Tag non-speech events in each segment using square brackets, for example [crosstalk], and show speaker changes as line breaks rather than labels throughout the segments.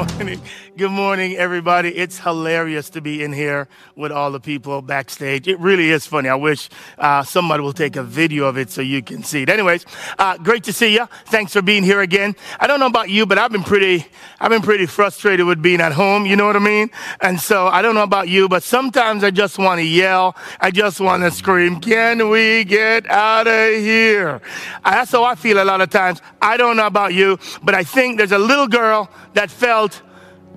morning. Good morning, everybody. It's hilarious to be in here with all the people backstage. It really is funny. I wish uh, somebody will take a video of it so you can see it. Anyways, uh, great to see you. Thanks for being here again. I don't know about you, but I've been pretty, I've been pretty frustrated with being at home. You know what I mean? And so I don't know about you, but sometimes I just want to yell. I just want to scream, "Can we get out of here?" That's how I feel a lot of times. I don't know about you, but I think there's a little girl that felt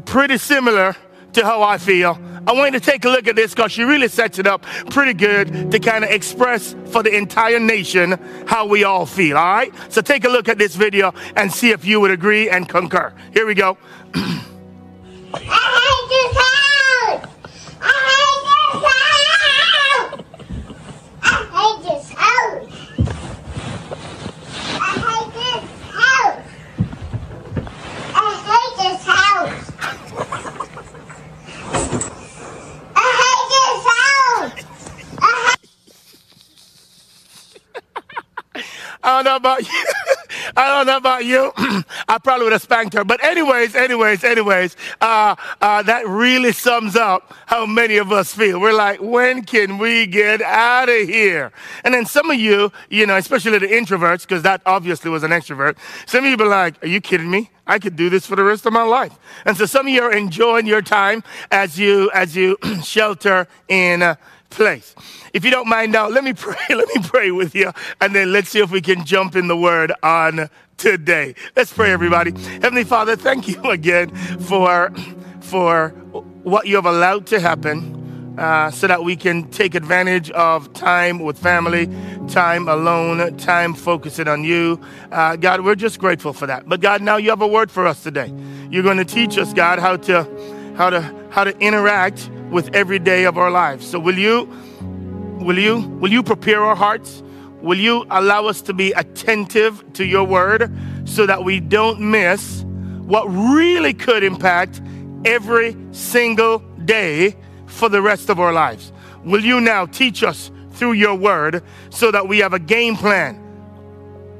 pretty similar to how I feel. I want you to take a look at this because she really sets it up pretty good to kind of express for the entire nation how we all feel. All right? So take a look at this video and see if you would agree and concur. Here we go. [clears throat] I don't know about [laughs] you. I don't know about you. [clears throat] I probably would have spanked her. But anyways, anyways, anyways, uh, uh, that really sums up how many of us feel. We're like, when can we get out of here? And then some of you, you know, especially the introverts, because that obviously was an extrovert. Some of you be like, are you kidding me? I could do this for the rest of my life. And so some of you are enjoying your time as you, as you [clears throat] shelter in place. If you don't mind now, let me [laughs] pray. Let me pray with you, and then let's see if we can jump in the word on today. Let's pray, everybody. Heavenly Father, thank you [laughs] again for for what you have allowed to happen. Uh, so that we can take advantage of time with family, time alone, time focusing on you. Uh, God, we're just grateful for that. But God, now you have a word for us today. You're going to teach us, God, how to how to how to interact with every day of our lives. So will you will you will you prepare our hearts? Will you allow us to be attentive to your word so that we don't miss what really could impact every single day for the rest of our lives? Will you now teach us through your word so that we have a game plan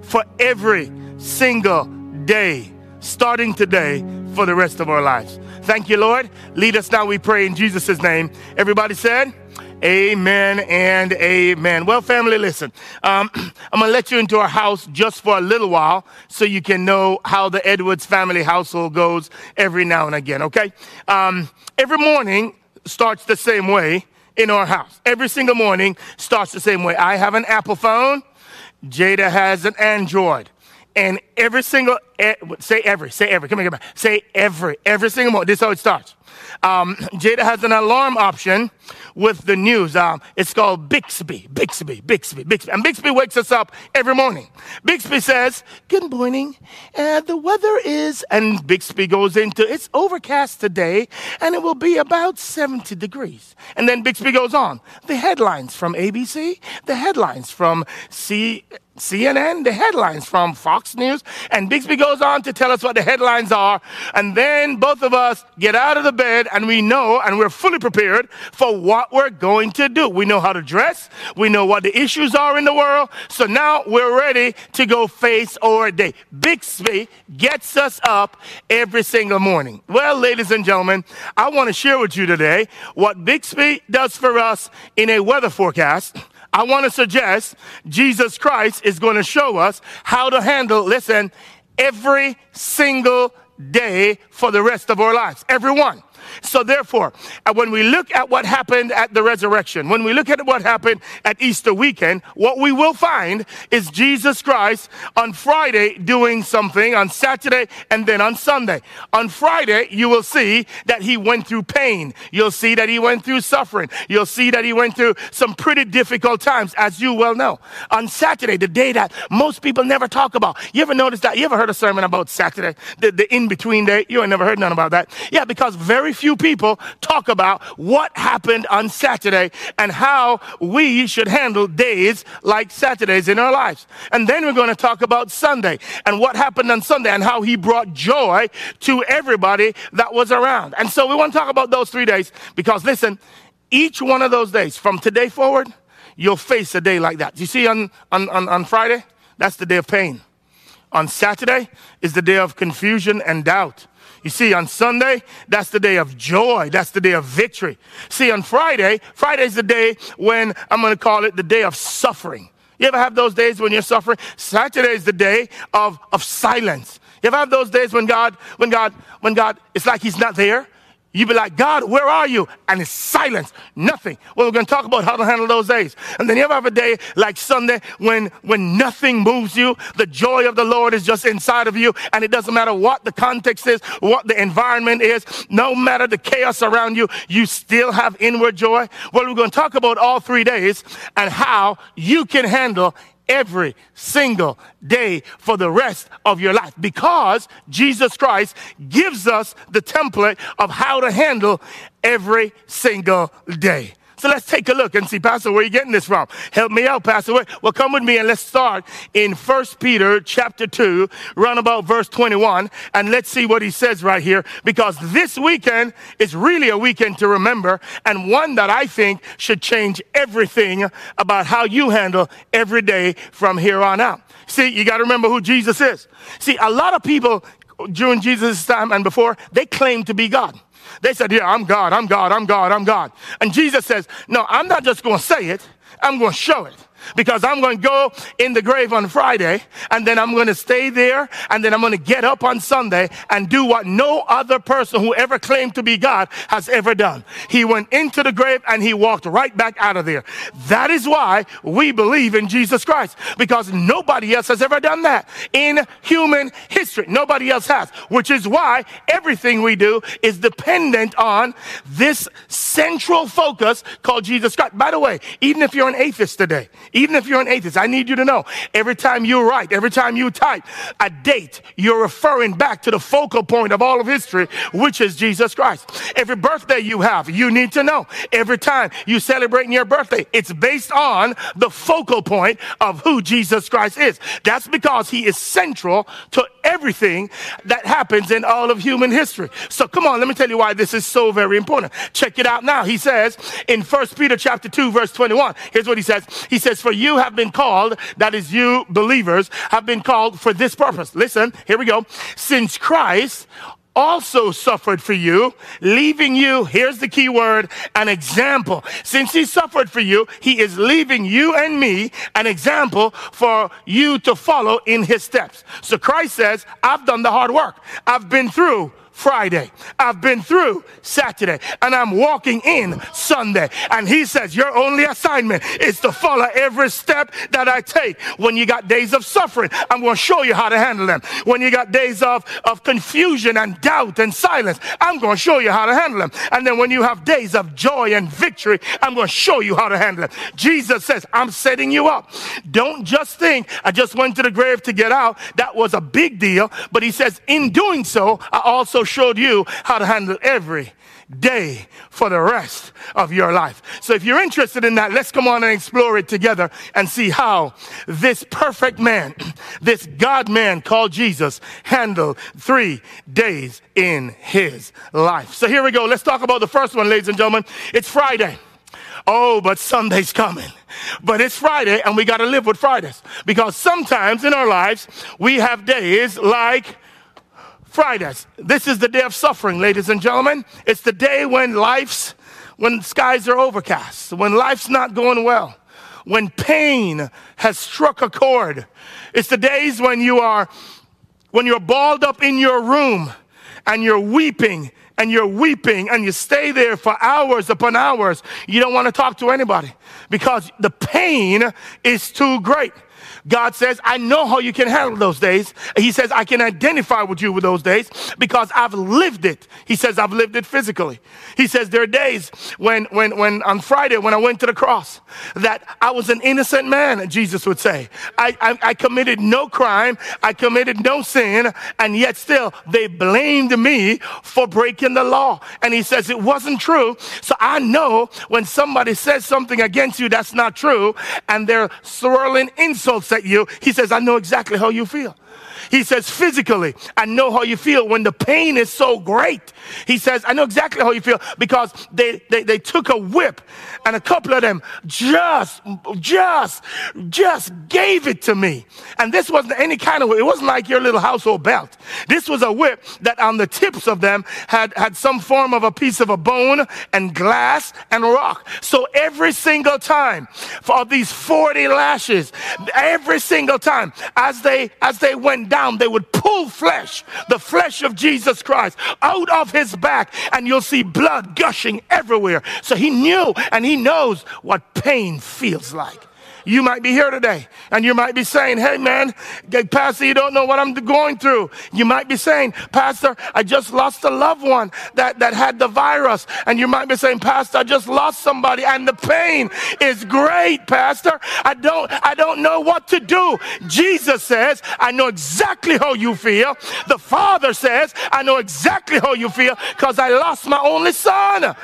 for every single day, starting today for the rest of our lives? Thank you, Lord. Lead us now, we pray in Jesus' name. Everybody said, Amen and amen. Well, family, listen. Um, [clears throat] I'm going to let you into our house just for a little while so you can know how the Edwards family household goes every now and again, okay? Um, every morning starts the same way in our house. Every single morning starts the same way. I have an Apple phone, Jada has an Android. And every single, say every, say every, come here, come here. Say every, every single morning. This is how it starts. Um, [clears throat] Jada has an alarm option with the news. Um, it's called Bixby, Bixby, Bixby, Bixby. And Bixby wakes us up every morning. Bixby says, Good morning. Uh, the weather is, and Bixby goes into, it's overcast today and it will be about 70 degrees. And then Bixby goes on. The headlines from ABC, the headlines from C, CNN, the headlines from Fox News, and Bixby goes on to tell us what the headlines are. And then both of us get out of the bed and we know and we're fully prepared for what we're going to do. We know how to dress, we know what the issues are in the world. So now we're ready to go face our day. Bixby gets us up every single morning. Well, ladies and gentlemen, I want to share with you today what Bixby does for us in a weather forecast I want to suggest Jesus Christ is going to show us how to handle, listen, every single day for the rest of our lives. Everyone. So, therefore, uh, when we look at what happened at the resurrection, when we look at what happened at Easter weekend, what we will find is Jesus Christ on Friday doing something, on Saturday, and then on Sunday. On Friday, you will see that he went through pain. You'll see that he went through suffering. You'll see that he went through some pretty difficult times, as you well know. On Saturday, the day that most people never talk about. You ever notice that? You ever heard a sermon about Saturday, the, the in between day? You ain't never heard none about that. Yeah, because very few people talk about what happened on Saturday and how we should handle days like Saturdays in our lives. And then we're going to talk about Sunday and what happened on Sunday and how he brought joy to everybody that was around. And so we want to talk about those three days because listen, each one of those days from today forward, you'll face a day like that. You see on, on, on, on Friday, that's the day of pain. On Saturday is the day of confusion and doubt. You see, on Sunday, that's the day of joy. That's the day of victory. See, on Friday, Friday's the day when I'm going to call it the day of suffering. You ever have those days when you're suffering? Saturday is the day of, of silence. You ever have those days when God, when God, when God, it's like He's not there? You be like, God, where are you? And it's silence, nothing. Well, we're going to talk about how to handle those days. And then you ever have a day like Sunday when, when nothing moves you, the joy of the Lord is just inside of you, and it doesn't matter what the context is, what the environment is, no matter the chaos around you, you still have inward joy. Well, we're going to talk about all three days and how you can handle every single day for the rest of your life because Jesus Christ gives us the template of how to handle every single day. So let's take a look and see, Pastor, where are you getting this from? Help me out, Pastor. Well, come with me and let's start in First Peter chapter 2, run about verse 21, and let's see what he says right here, because this weekend is really a weekend to remember, and one that I think should change everything about how you handle every day from here on out. See, you got to remember who Jesus is. See, a lot of people during Jesus' time and before, they claim to be God. They said, Yeah, I'm God, I'm God, I'm God, I'm God. And Jesus says, No, I'm not just going to say it, I'm going to show it because I'm going to go in the grave on Friday and then I'm going to stay there and then I'm going to get up on Sunday and do what no other person who ever claimed to be God has ever done. He went into the grave and he walked right back out of there. That is why we believe in Jesus Christ because nobody else has ever done that in human history. Nobody else has, which is why everything we do is dependent on this central focus called Jesus Christ. By the way, even if you're an atheist today, even if you're an atheist, I need you to know every time you write, every time you type a date, you're referring back to the focal point of all of history, which is Jesus Christ. Every birthday you have, you need to know. Every time you celebrate your birthday, it's based on the focal point of who Jesus Christ is. That's because he is central to everything that happens in all of human history. So come on, let me tell you why this is so very important. Check it out now. He says in First Peter chapter 2 verse 21, here's what he says. He says, for you have been called, that is you believers, have been called for this purpose. Listen, here we go. Since Christ also suffered for you, leaving you, here's the key word, an example. Since he suffered for you, he is leaving you and me an example for you to follow in his steps. So Christ says, I've done the hard work. I've been through Friday. I've been through Saturday and I'm walking in Sunday. And he says, Your only assignment is to follow every step that I take. When you got days of suffering, I'm going to show you how to handle them. When you got days of, of confusion and doubt and silence, I'm going to show you how to handle them. And then when you have days of joy and victory, I'm going to show you how to handle them. Jesus says, I'm setting you up. Don't just think I just went to the grave to get out. That was a big deal. But he says, in doing so, I also showed you how to handle every day for the rest of your life. So if you're interested in that, let's come on and explore it together and see how this perfect man, [clears throat] this God man called Jesus, handled three days in his life. So here we go. Let's talk about the first one, ladies and gentlemen. It's Friday. Oh, but Sunday's coming. But it's Friday and we got to live with Fridays because sometimes in our lives we have days like Fridays. This is the day of suffering, ladies and gentlemen. It's the day when life's, when skies are overcast, when life's not going well, when pain has struck a chord. It's the days when you are, when you're balled up in your room and you're weeping and you're weeping and you stay there for hours upon hours. You don't want to talk to anybody because the pain is too great. God says, I know how you can handle those days. He says, I can identify with you with those days because I've lived it. He says, I've lived it physically. He says, there are days when, when, when on Friday, when I went to the cross, that I was an innocent man, Jesus would say. I, I, I committed no crime. I committed no sin. And yet still they blamed me for breaking the law. And he says, it wasn't true. So I know when somebody says something against you that's not true and they're swirling insults at you. He says, I know exactly how you feel. He says, physically, I know how you feel when the pain is so great. He says, I know exactly how you feel because they, they, they took a whip and a couple of them just, just, just gave it to me. And this wasn't any kind of whip. It wasn't like your little household belt. This was a whip that on the tips of them had, had some form of a piece of a bone and glass and rock. So every single time for these 40 lashes, every single time as they, as they went down, they would pull flesh, the flesh of Jesus Christ, out of his back, and you'll see blood gushing everywhere. So he knew and he knows what pain feels like. You might be here today and you might be saying, Hey man, Pastor, you don't know what I'm going through. You might be saying, Pastor, I just lost a loved one that, that had the virus. And you might be saying, Pastor, I just lost somebody and the pain is great, Pastor. I don't, I don't know what to do. Jesus says, I know exactly how you feel. The Father says, I know exactly how you feel because I lost my only son.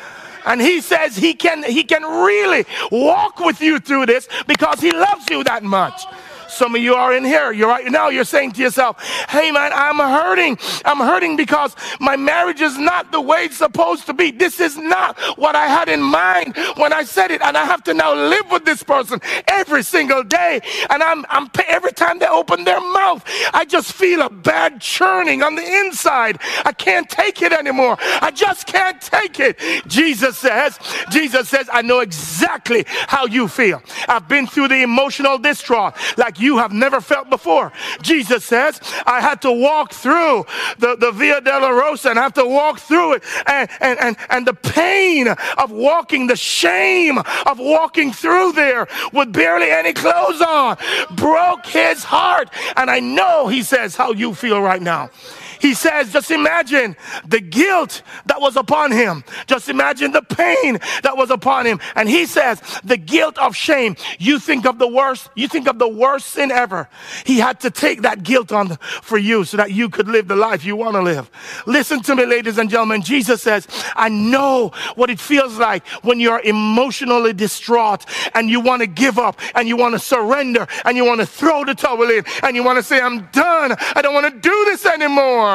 And he says he can, he can really walk with you through this because he loves you that much. Some of you are in here. You're right now. You're saying to yourself, "Hey, man, I'm hurting. I'm hurting because my marriage is not the way it's supposed to be. This is not what I had in mind when I said it, and I have to now live with this person every single day. And I'm, I'm every time they open their mouth, I just feel a bad churning on the inside. I can't take it anymore. I just can't take it." Jesus says, "Jesus says, I know exactly how you feel. I've been through the emotional distraught, like." You have never felt before. Jesus says, I had to walk through the, the Via Dolorosa and I have to walk through it. And, and, and, and the pain of walking, the shame of walking through there with barely any clothes on broke his heart. And I know, he says, how you feel right now. He says, just imagine the guilt that was upon him. Just imagine the pain that was upon him. And he says, the guilt of shame. You think of the worst, you think of the worst sin ever. He had to take that guilt on for you so that you could live the life you want to live. Listen to me, ladies and gentlemen. Jesus says, I know what it feels like when you're emotionally distraught and you want to give up and you want to surrender and you want to throw the towel in and you want to say, I'm done. I don't want to do this anymore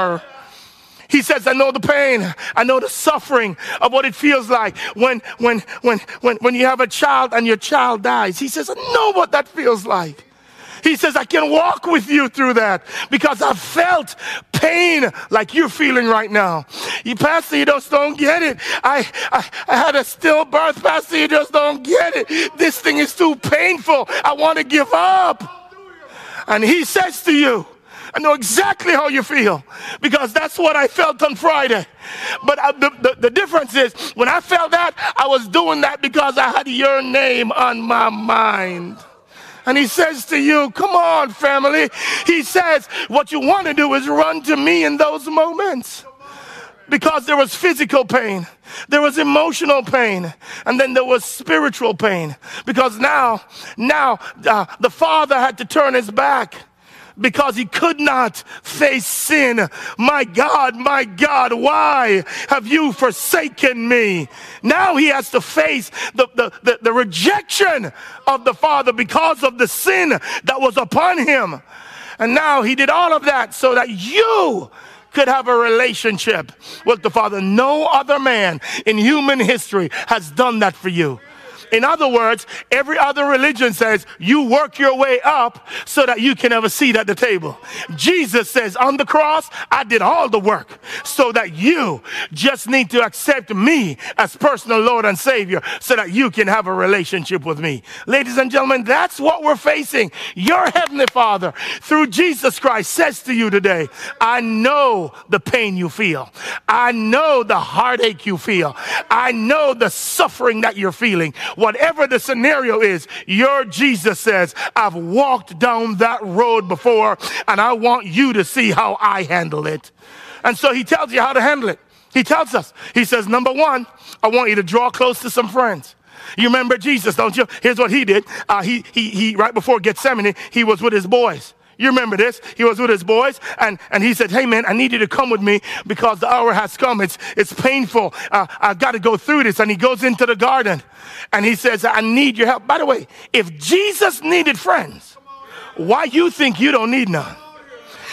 He says, I know the pain. I know the suffering of what it feels like when, when, when, when, when you have a child and your child dies. He says, I know what that feels like. He says, I can walk with you through that because I've felt pain like you're feeling right now. You, Pastor, you just don't get it. I, I, I had a stillbirth, Pastor, you just don't get it. This thing is too painful. I want to give up. And he says to you, I know exactly how you feel because that's what I felt on Friday. But I, the, the, the difference is when I felt that, I was doing that because I had your name on my mind. And he says to you, Come on, family. He says, What you want to do is run to me in those moments. Because there was physical pain, there was emotional pain, and then there was spiritual pain. Because now, now uh, the father had to turn his back because he could not face sin. My God, my God, why have you forsaken me? Now he has to face the, the, the, the rejection of the Father because of the sin that was upon him. And now he did all of that so that you could have a relationship with the Father. No other man in human history has done that for you. In other words, every other religion says you work your way up so that you can have a seat at the table. Jesus says on the cross, I did all the work so that you just need to accept me as personal Lord and Savior so that you can have a relationship with me. Ladies and gentlemen, that's what we're facing. Your Heavenly Father, through Jesus Christ, says to you today, I know the pain you feel. I know the heartache you feel. I know the suffering that you're feeling whatever the scenario is, your Jesus says, I've walked down that road before and I want you to see how I handle it. And so he tells you how to handle it. He tells us, he says, number one, I want you to draw close to some friends. You remember Jesus, don't you? Here's what he did. Uh, he, he, he, right before Gethsemane, he was with his boys. You remember this? He was with his boys and, and he said, Hey man, I need you to come with me because the hour has come. It's, it's painful. Uh, I've got to go through this. And he goes into the garden and he says, I need your help. By the way, if Jesus needed friends, why you think you don't need none?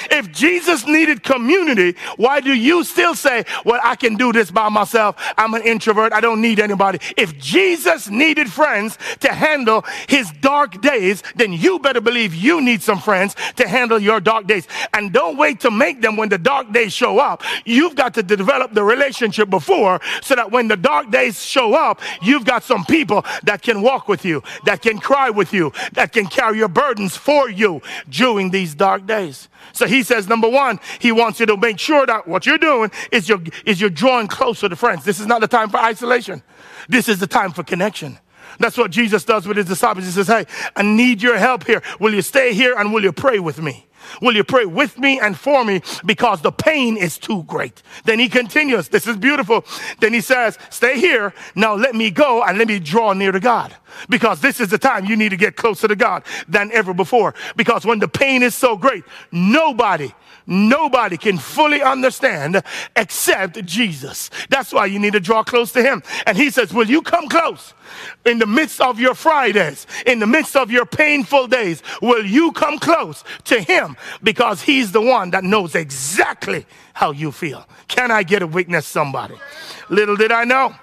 If Jesus needed community, why do you still say, well, I can do this by myself. I'm an introvert. I don't need anybody. If Jesus needed friends to handle his dark days, then you better believe you need some friends to handle your dark days. And don't wait to make them when the dark days show up. You've got to develop the relationship before so that when the dark days show up, you've got some people that can walk with you, that can cry with you, that can carry your burdens for you during these dark days. So he says, number one, he wants you to make sure that what you're doing is you're, is you're drawing closer to friends. This is not the time for isolation. This is the time for connection. That's what Jesus does with his disciples. He says, Hey, I need your help here. Will you stay here and will you pray with me? Will you pray with me and for me because the pain is too great? Then he continues. This is beautiful. Then he says, Stay here. Now let me go and let me draw near to God. Because this is the time you need to get closer to God than ever before. Because when the pain is so great, nobody nobody can fully understand except Jesus. That's why you need to draw close to him. And he says, Will you come close? In the midst of your Fridays, in the midst of your painful days, will you come close to him? Because he's the one that knows exactly how you feel. Can I get a witness, somebody? Little did I know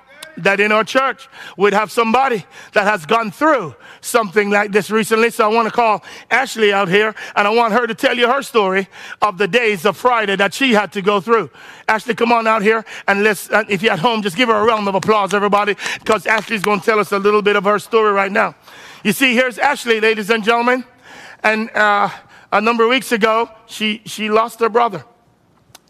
that in our church we'd have somebody that has gone through something like this recently. So I want to call Ashley out here and I want her to tell you her story of the days of Friday that she had to go through. Ashley, come on out here and let's, if you're at home, just give her a round of applause, everybody, because Ashley's going to tell us a little bit of her story right now. You see, here's Ashley, ladies and gentlemen. And uh, a number of weeks ago, she, she lost her brother.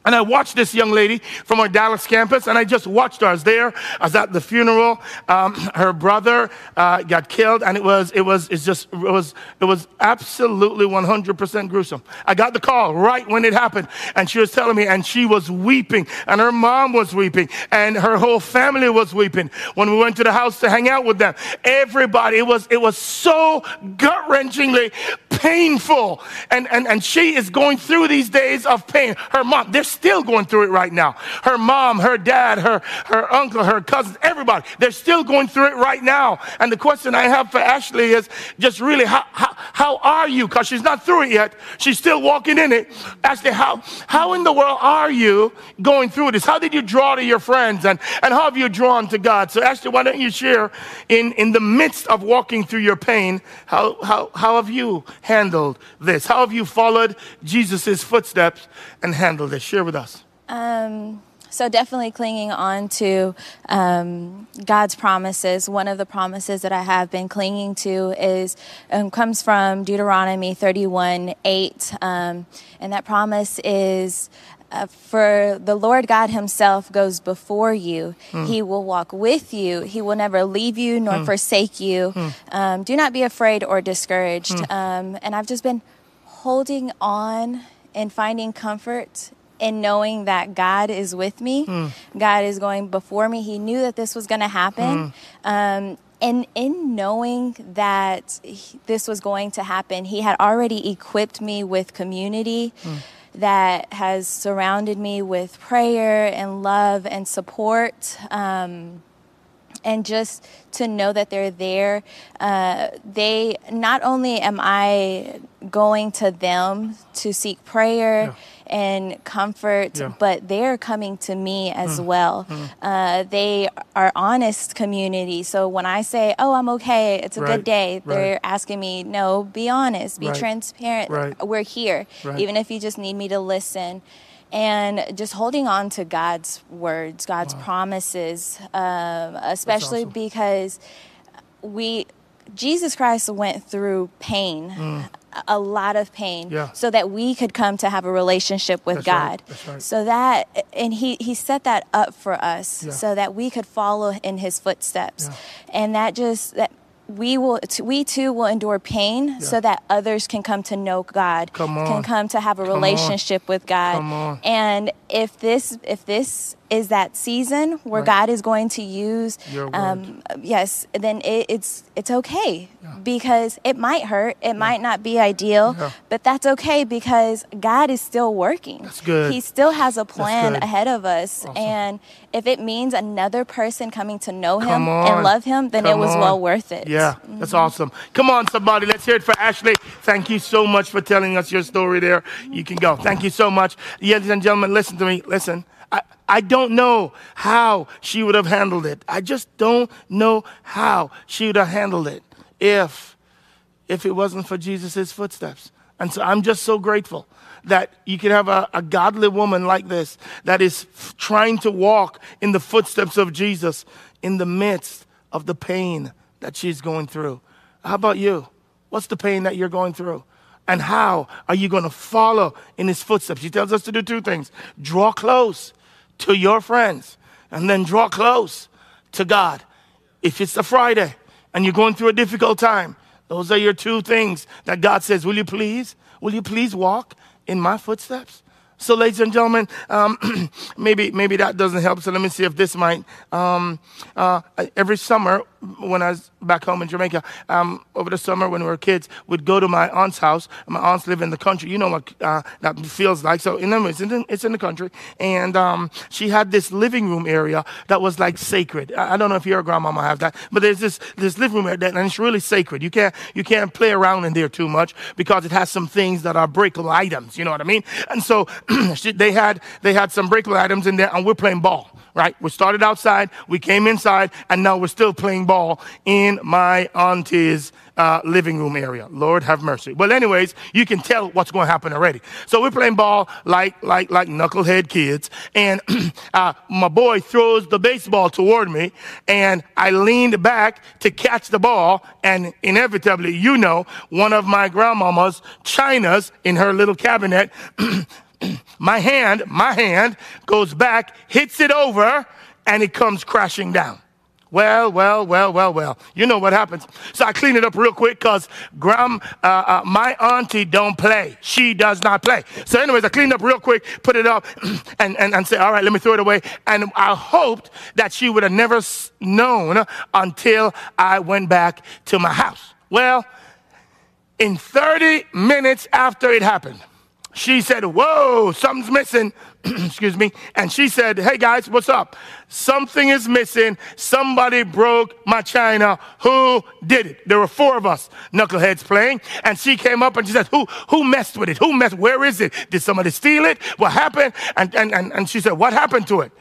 And I watched this young lady from our Dallas campus, and I just watched her. I was there. I was at the funeral. Um, her brother uh, got killed, and it was it was it's just it was it was absolutely 100% gruesome. I got the call right when it happened, and she was telling me, and she was weeping, and her mom was weeping, and her whole family was weeping. When we went to the house to hang out with them, everybody it was it was so gut wrenchingly painful, and and and she is going through these days of pain. Her mom, they're still going through it right now. Her mom, her dad, her, her uncle, her cousins, everybody, they're still going through it right now. And the question I have for Ashley is just really, how, how, how are you? Because she's not through it yet. She's still walking in it. Ashley, how, how in the world are you going through this? How did you draw to your friends? And, and how have you drawn to God? So, Ashley, why don't you share in, in the midst of walking through your pain, how, how, how have you handled this? How have you followed Jesus' footsteps and handled this? Share with us?
Um, so definitely clinging on to um, God's promises. One of the promises that I have been clinging to is um, comes from Deuteronomy 31 8, um, and that promise is. Uh, for the Lord God Himself goes before you. Mm. He will walk with you. He will never leave you nor mm. forsake you. Mm. do not be afraid or discouraged. Hmm. Um, and I've just been holding on and finding comfort in knowing that God is with me, mm. God is going before me. He knew that this was going to happen. Mm. Um, and in knowing that he, this was going to happen, He had already equipped me with community. Mm. That has surrounded me with prayer and love and support. Um, and just to know that they're there. Uh, they not only am I going to them to seek prayer yeah. and comfort, yeah. but they're coming to me as mm. well. Mm. Uh, they are honest community. So when I say, "Oh, I'm okay. It's a right. good day," they're right. asking me, "No, be honest. Be right. transparent. We're here, even if you just need me to listen." And just holding on to God's words, God's wow. promises, um, especially awesome. because we, Jesus Christ went through pain. Mm. A lot of pain, yeah. so that we could come to have a relationship with That's God. Right. Right. So that, and he he set that up for us, yeah. so that we could follow in His footsteps, yeah. and that just that we will we too will endure pain yeah. so that others can come to know God
come
can come to have a
come
relationship
on.
with God and if this if this is that season where
Right.
God is going to use, um, yes, then it, it's it's okay because it might hurt, it might not be ideal,
Yeah.
but that's okay because God is still working.
That's good.
He still has a plan ahead of us,
Awesome.
and if it means another person coming to know Him and love Him, then it was
on.
well worth it.
Yeah, that's awesome. Come on, somebody. Let's hear it for Ashley. Thank you so much for telling us your story there. You can go. Thank you so much. Ladies and gentlemen, listen to me. Listen. I, I don't know how she would have handled it. I just don't know how she would have handled it if if it wasn't for Jesus' footsteps. And so I'm just so grateful that you can have a, a godly woman like this that is f- trying to walk in the footsteps of Jesus in the midst of the pain that she's going through. How about you? What's the pain that you're going through? And how are you going to follow in his footsteps? He tells us to do two things draw close to your friends, and then draw close to God. If it's a Friday and you're going through a difficult time, those are your two things that God says, Will you please, will you please walk in my footsteps? So, ladies and gentlemen, um, [clears throat] maybe maybe that doesn't help. So let me see if this might. Um, uh, every summer, when I was back home in Jamaica, um, over the summer when we were kids, we'd go to my aunt's house. My aunts live in the country. You know what uh, that feels like. So, in it's in, it's in the country, and um, she had this living room area that was like sacred. I, I don't know if your grandmama have that, but there's this this living room area, that, and it's really sacred. You can't you can't play around in there too much because it has some things that are breakable items. You know what I mean? And so [clears throat] she, they had they had some breakable items in there, and we're playing ball. Right? We started outside, we came inside, and now we're still playing ball in my auntie's uh, living room area. Lord have mercy. Well, anyways, you can tell what's going to happen already. So we're playing ball like like like knucklehead kids, and [clears throat] uh, my boy throws the baseball toward me, and I leaned back to catch the ball, and inevitably, you know, one of my grandmama's chinas in her little cabinet. [clears throat] my hand, my hand goes back, hits it over, and it comes crashing down. Well, well, well, well, well. You know what happens. So I clean it up real quick because uh, uh, my auntie don't play. She does not play. So, anyways, I cleaned up real quick, put it up, [clears throat] and, and, and say, all right, let me throw it away. And I hoped that she would have never known until I went back to my house. Well, in 30 minutes after it happened, she said, Whoa, something's missing. [clears throat] Excuse me. And she said, Hey guys, what's up? Something is missing. Somebody broke my china. Who did it? There were four of us knuckleheads playing. And she came up and she said, Who who messed with it? Who messed? Where is it? Did somebody steal it? What happened? And and and, and she said, What happened to it?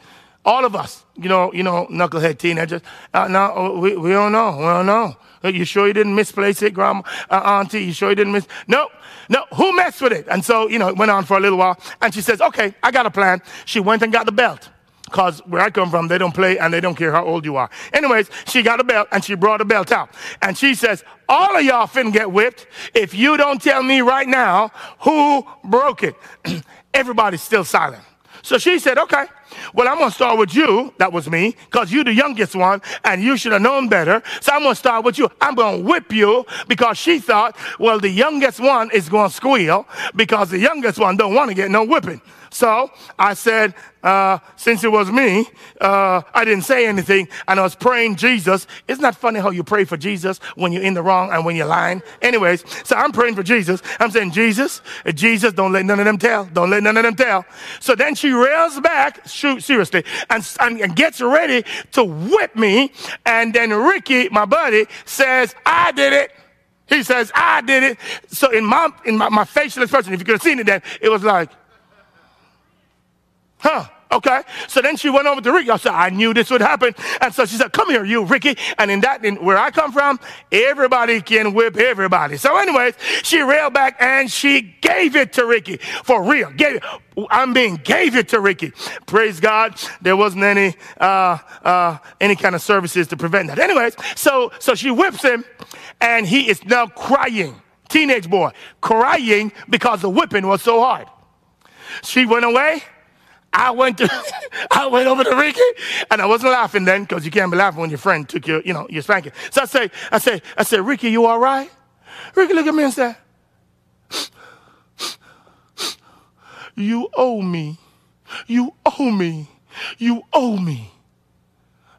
All of us, you know, you know, knucklehead teenagers. Uh, no, we, we don't know. We don't know. You sure you didn't misplace it, grandma, uh, auntie? You sure you didn't miss? No, no. Who messed with it? And so, you know, it went on for a little while. And she says, okay, I got a plan. She went and got the belt. Because where I come from, they don't play and they don't care how old you are. Anyways, she got a belt and she brought the belt out. And she says, all of y'all finna get whipped if you don't tell me right now who broke it. [clears throat] Everybody's still silent. So she said, okay, well, I'm going to start with you. That was me, because you're the youngest one, and you should have known better. So I'm going to start with you. I'm going to whip you because she thought, well, the youngest one is going to squeal because the youngest one don't want to get no whipping. So I said, uh, since it was me, uh, I didn't say anything, and I was praying Jesus. Isn't that funny how you pray for Jesus when you're in the wrong and when you're lying? Anyways, so I'm praying for Jesus. I'm saying, Jesus, uh, Jesus, don't let none of them tell. Don't let none of them tell. So then she rails back, shoot, seriously, and, and, and gets ready to whip me. And then Ricky, my buddy, says, I did it. He says, I did it. So in my in my, my facial expression, if you could have seen it then, it was like, Huh. Okay. So then she went over to Ricky. I said, I knew this would happen. And so she said, Come here, you, Ricky. And in that, in where I come from, everybody can whip everybody. So, anyways, she railed back and she gave it to Ricky. For real. Gave it. I mean, gave it to Ricky. Praise God. There wasn't any uh, uh, any kind of services to prevent that. Anyways, so so she whips him, and he is now crying. Teenage boy crying because the whipping was so hard. She went away. I went to, [laughs] I went over to Ricky, and I wasn't laughing then because you can't be laughing when your friend took your, you know, your spanking. So I say, I say, I said, Ricky, you all right? Ricky, look at me and say, you owe me, you owe me You owe me.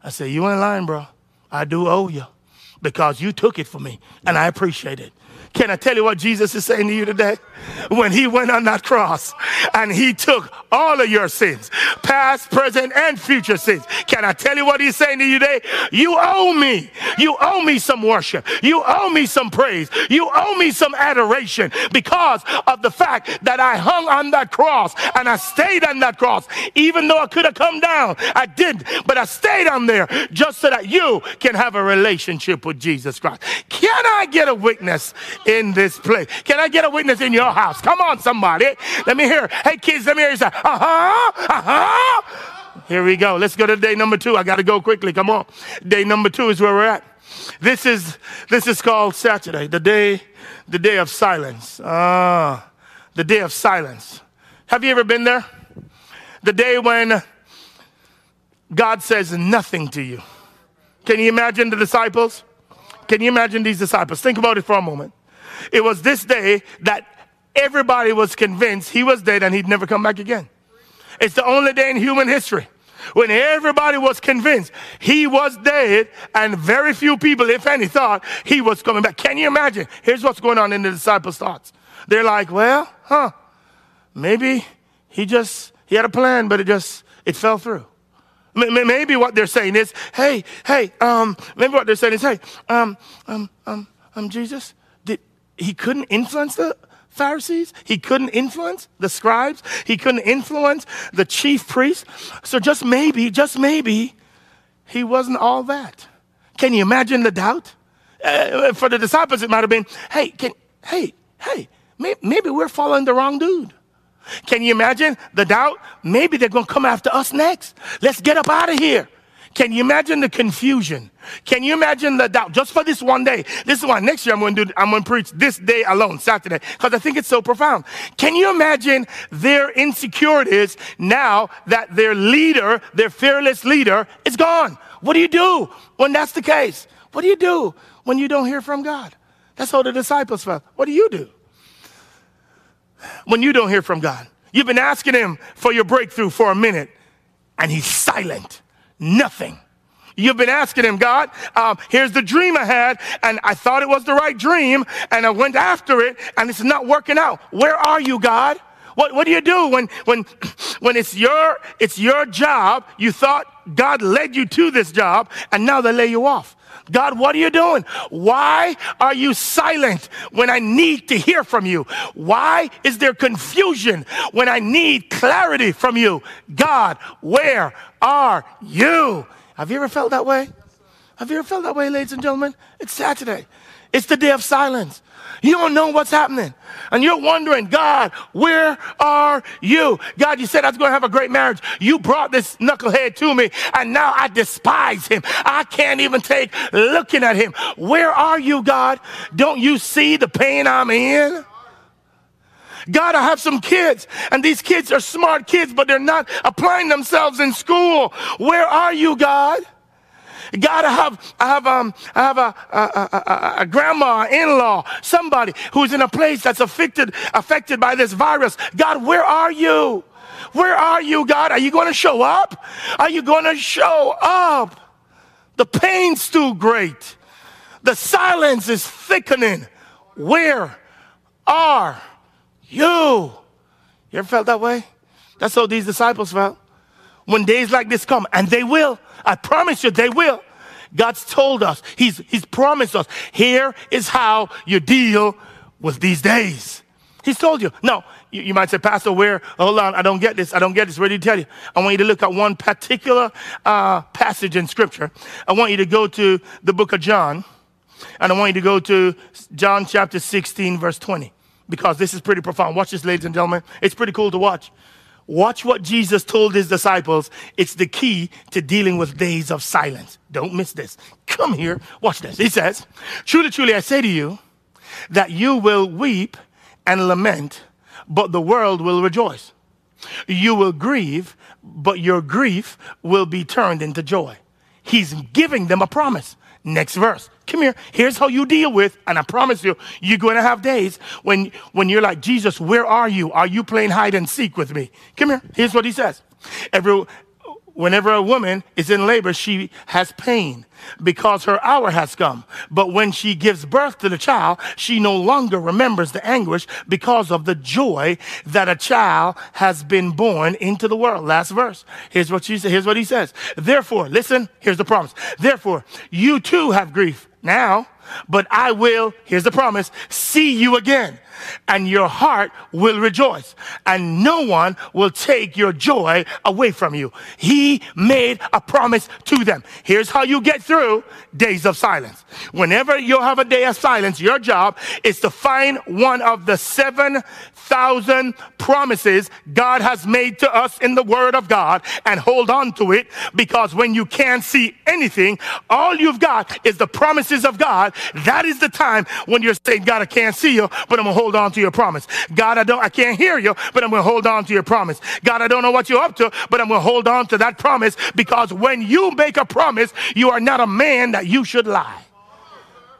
I say, You ain't lying, bro. I do owe you because you took it for me and I appreciate it. Can I tell you what Jesus is saying to you today? When he went on that cross and he took all of your sins, past, present, and future sins. Can I tell you what he's saying to you today? You owe me. You owe me some worship. You owe me some praise. You owe me some adoration because of the fact that I hung on that cross and I stayed on that cross. Even though I could have come down, I didn't, but I stayed on there just so that you can have a relationship with Jesus Christ. Can I get a witness in this place. Can I get a witness in your house? Come on, somebody. Let me hear. Hey, kids, let me hear you say, uh huh, uh huh. Here we go. Let's go to day number two. I got to go quickly. Come on. Day number two is where we're at. This is this is called Saturday, the day, the day of silence. Ah, the day of silence. Have you ever been there? The day when God says nothing to you. Can you imagine the disciples? Can you imagine these disciples? Think about it for a moment. It was this day that everybody was convinced he was dead and he'd never come back again. It's the only day in human history when everybody was convinced he was dead and very few people, if any, thought he was coming back. Can you imagine? Here's what's going on in the disciples' thoughts. They're like, well, huh, maybe he just, he had a plan, but it just, it fell through. Maybe what they're saying is, hey, hey, um, maybe what they're saying is, hey, um, um, um, um, Jesus, he couldn't influence the Pharisees. He couldn't influence the scribes. He couldn't influence the chief priests. So just maybe, just maybe, he wasn't all that. Can you imagine the doubt? Uh, for the disciples, it might have been, hey, can, hey, hey, may, maybe we're following the wrong dude. Can you imagine the doubt? Maybe they're going to come after us next. Let's get up out of here. Can you imagine the confusion? Can you imagine the doubt just for this one day? This is why next year I'm going to do, I'm going to preach this day alone, Saturday, because I think it's so profound. Can you imagine their insecurities now that their leader, their fearless leader, is gone? What do you do when that's the case? What do you do when you don't hear from God? That's how the disciples felt. What do you do when you don't hear from God? You've been asking Him for your breakthrough for a minute, and He's silent. Nothing. You've been asking him, God, um, here's the dream I had, and I thought it was the right dream, and I went after it, and it's not working out. Where are you, God? What, what do you do when, when, [clears throat] when it's your, it's your job? You thought God led you to this job, and now they lay you off. God, what are you doing? Why are you silent when I need to hear from you? Why is there confusion when I need clarity from you? God, where are you? Have you ever felt that way? Have you ever felt that way, ladies and gentlemen? It's Saturday. It's the day of silence. You don't know what's happening. And you're wondering, God, where are you? God, you said I was going to have a great marriage. You brought this knucklehead to me, and now I despise him. I can't even take looking at him. Where are you, God? Don't you see the pain I'm in? God, I have some kids, and these kids are smart kids, but they're not applying themselves in school. Where are you, God? God, I have, I have, um, I have a, a, a, a grandma, in-law, somebody who's in a place that's affected, affected by this virus. God, where are you? Where are you, God? Are you going to show up? Are you going to show up? The pain's too great. The silence is thickening. Where are you? You ever felt that way? That's how these disciples felt. When days like this come, and they will, I promise you, they will. God's told us, He's, He's promised us, here is how you deal with these days. He's told you. Now, you, you, might say, Pastor, where? Hold on, I don't get this. I don't get this. Where did he tell you? I want you to look at one particular uh, passage in Scripture. I want you to go to the book of John, and I want you to go to John chapter 16, verse 20, because this is pretty profound. Watch this, ladies and gentlemen. It's pretty cool to watch. Watch what Jesus told his disciples. It's the key to dealing with days of silence. Don't miss this. Come here. Watch this. He says, Truly, truly, I say to you that you will weep and lament, but the world will rejoice. You will grieve, but your grief will be turned into joy. He's giving them a promise. Next verse. Come here. Here's how you deal with, and I promise you, you're going to have days when, when you're like, Jesus, where are you? Are you playing hide and seek with me? Come here. Here's what he says. Every, whenever a woman is in labor, she has pain because her hour has come. But when she gives birth to the child, she no longer remembers the anguish because of the joy that a child has been born into the world. Last verse. Here's what she says. Here's what he says. Therefore, listen, here's the promise. Therefore, you too have grief now, but I will, here's the promise, see you again and your heart will rejoice, and no one will take your joy away from you. He made a promise to them. Here's how you get through days of silence. Whenever you have a day of silence, your job is to find one of the seven thousand promises God has made to us in the Word of God and hold on to it because when you can't see anything, all you've got is the promises of God. That is the time when you're saying, God, I can't see you, but I'm gonna hold on to your promise. God, I don't, I can't hear you, but I'm gonna hold on to your promise. God, I don't know what you're up to, but I'm gonna hold on to that promise because when you make a promise, you are not a man that you should lie.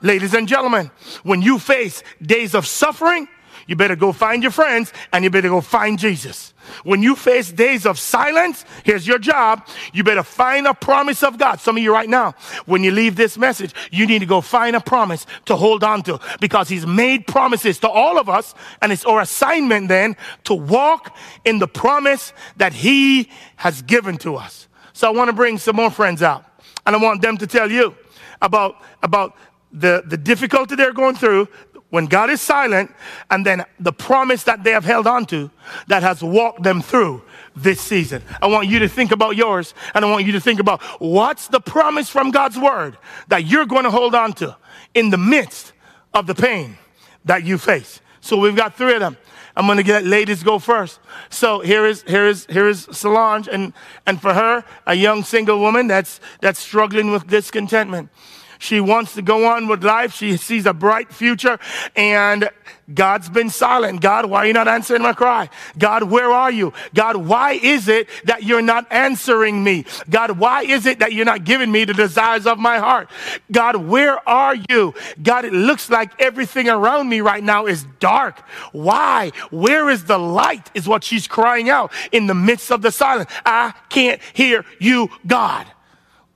Ladies and gentlemen, when you face days of suffering, you better go find your friends and you better go find Jesus. When you face days of silence, here's your job. You better find a promise of God. Some of you right now, when you leave this message, you need to go find a promise to hold on to because He's made promises to all of us, and it's our assignment then to walk in the promise that He has given to us. So I want to bring some more friends out, and I want them to tell you about, about the, the difficulty they're going through, when God is silent, and then the promise that they have held on to that has walked them through this season. I want you to think about yours, and I want you to think about what's the promise from God's word that you're going to hold on to in the midst of the pain that you face. So we've got three of them. I'm going to get ladies go first. So here is here is here is Solange, and and for her, a young single woman that's that's struggling with discontentment. She wants to go on with life. She sees a bright future and God's been silent. God, why are you not answering my cry? God, where are you? God, why is it that you're not answering me? God, why is it that you're not giving me the desires of my heart? God, where are you? God, it looks like everything around me right now is dark. Why? Where is the light? Is what she's crying out in the midst of the silence. I can't hear you, God.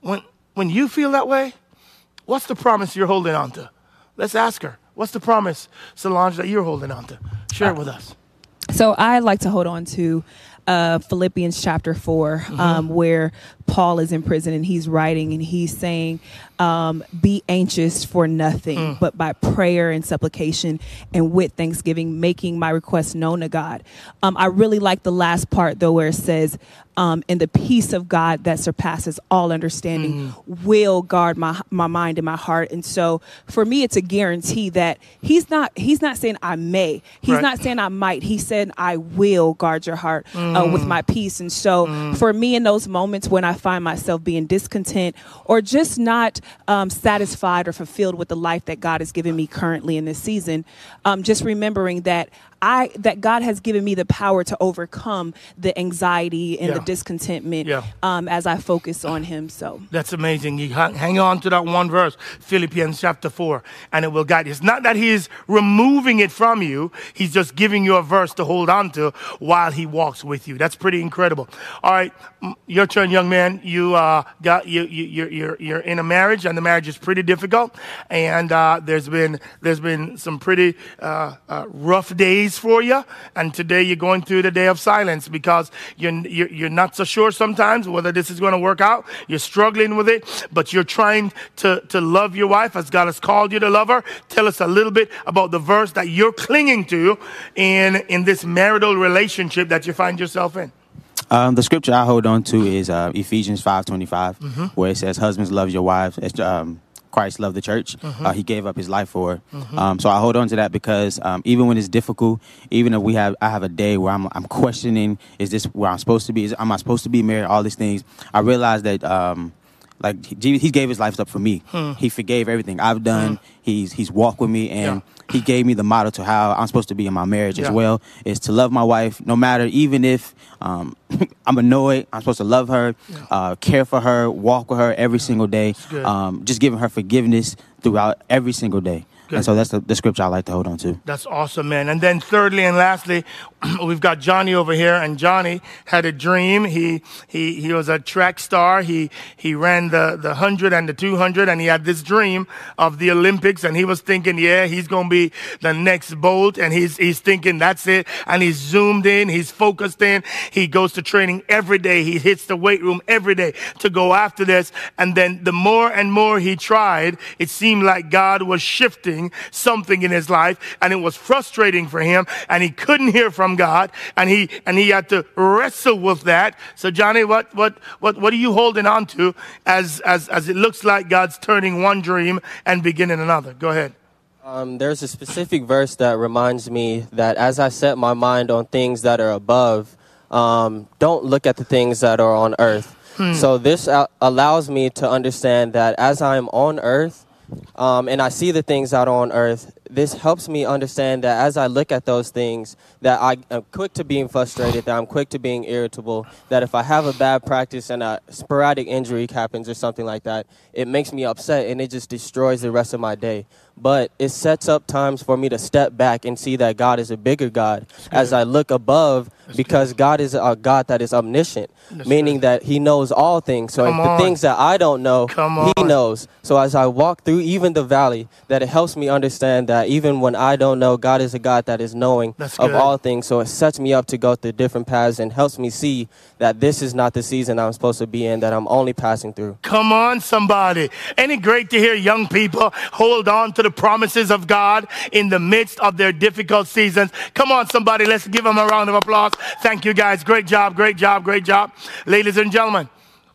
When, when you feel that way, What's the promise you're holding on to? Let's ask her. What's the promise, Solange, that you're holding on to? Share it with us.
So I like to hold on to uh, Philippians chapter 4, mm-hmm. um, where Paul is in prison and he's writing and he's saying, um, Be anxious for nothing, mm. but by prayer and supplication and with thanksgiving, making my requests known to God. Um, I really like the last part, though, where it says, um, and the peace of God that surpasses all understanding mm. will guard my my mind and my heart. And so, for me, it's a guarantee that He's not He's not saying I may. He's right. not saying I might. He said I will guard your heart mm. uh, with mm. my peace. And so, mm. for me, in those moments when I find myself being discontent or just not um, satisfied or fulfilled with the life that God has given me currently in this season, um, just remembering that I that God has given me the power to overcome the anxiety and yeah. the discontentment yeah. um, as I focus on Him. So
that's amazing. You hang on to that one verse, Philippians chapter four, and it will guide you. It's not that He's removing it from you; He's just giving you a verse to hold on to while He walks with you. That's pretty incredible. All right, your turn, young man. You uh, got you, you you're, you're you're in a marriage, and the marriage is pretty difficult, and uh, there's been there's been some pretty uh, uh rough days for you. And today you're going through the day of silence because you're, you're, you're not so sure sometimes whether this is going to work out. You're struggling with it, but you're trying to, to love your wife as God has called you to love her. Tell us a little bit about the verse that you're clinging to in, in this marital relationship that you find yourself in.
Um, the scripture I hold on to is uh, Ephesians five twenty five, mm-hmm. where it says, "Husbands, love your wives um, Christ loved the church. Mm-hmm. Uh, he gave up his life for. Mm-hmm. Um, so I hold on to that because um, even when it's difficult, even if we have, I have a day where I'm, I'm questioning, is this where I'm supposed to be? Is, am I supposed to be married? All these things. I realize that. Um, like he, he gave his life up for me. Hmm. He forgave everything I've done. Hmm. He's he's walked with me, and yeah. He gave me the model to how I'm supposed to be in my marriage yeah. as well. Is to love my wife, no matter even if um, [laughs] I'm annoyed. I'm supposed to love her, yeah. uh, care for her, walk with her every single day. Um, just giving her forgiveness throughout every single day. Good. And so that's the, the, scripture I like to hold on to.
That's awesome, man. And then thirdly and lastly, [clears throat] we've got Johnny over here, and Johnny had a dream. He he he was a track star. He he ran the the hundred and the two hundred, and he had this dream of the Olympics, and he was thinking, yeah, he's gonna be the next Bolt, and he's he's thinking that's it, and he's zoomed in, he's focused in. He goes to training every day. He hits the weight room every day to go after this, and then the more and more he tried, it seemed like God was shifting something in his life, and it was frustrating for him, and he couldn't hear from God, and he and he had to wrestle with that. So, Johnny, what what what what are you holding on to as as as it looks like God's turning one dream and beginning another? Go ahead.
Um, there's a specific verse that reminds me that as I set my mind on things that are above, um, don't look at the things that are on earth. Hmm. So this allows me to understand that as I'm on earth, um, and I see the things out on earth, this helps me understand that as I look at those things, that I am quick to being frustrated, that I'm quick to being irritable, that if I have a bad practice and a sporadic injury happens or something like that, it makes me upset and it just destroys the rest of my day. But it sets up times for me to step back and see that God is a bigger God as I look above That's because good. God is a God that is omniscient, That's meaning that He knows all things. So the things that I don't know, He knows. So as I walk through even the valley, that it helps me understand that even when I don't know, God is a God that is knowing of all things. So it sets me up to go through different paths and helps me see that this is not the season I'm supposed to be in, that I'm only passing through.
Come on, somebody. Ain't it great to hear young people hold on to the promises of God in the midst of their difficult seasons? Come on, somebody. Let's give them a round of applause. Thank you, guys. Great job, great job, great job. Ladies and gentlemen,